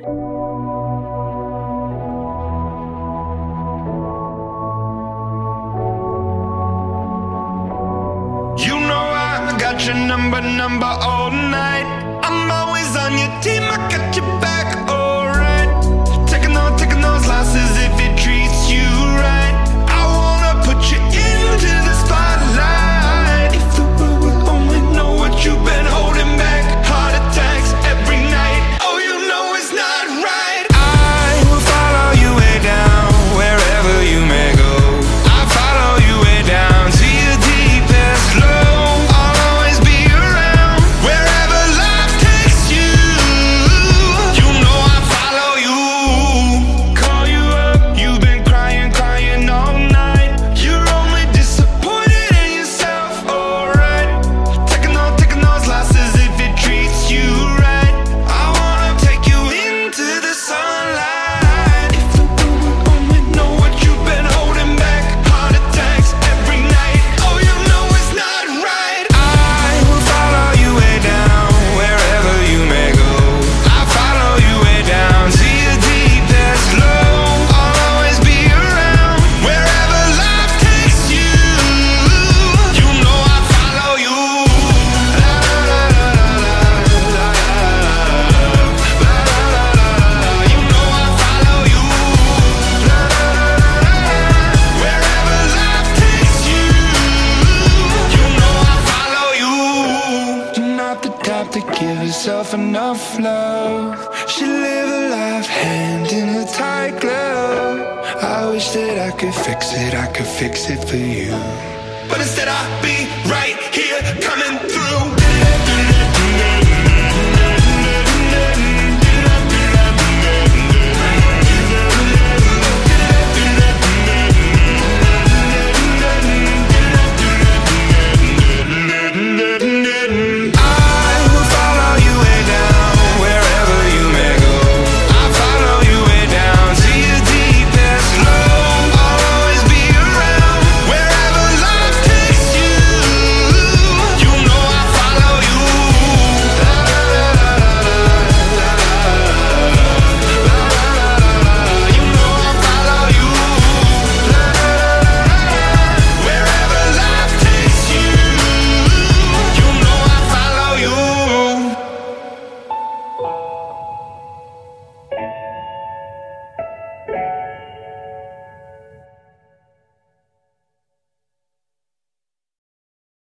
You know I got your number, number all night. I'm always give herself enough love. She live a life hand in a tight glove. I wish that I could fix it, I could fix it for you. But instead, I'll be right here coming through.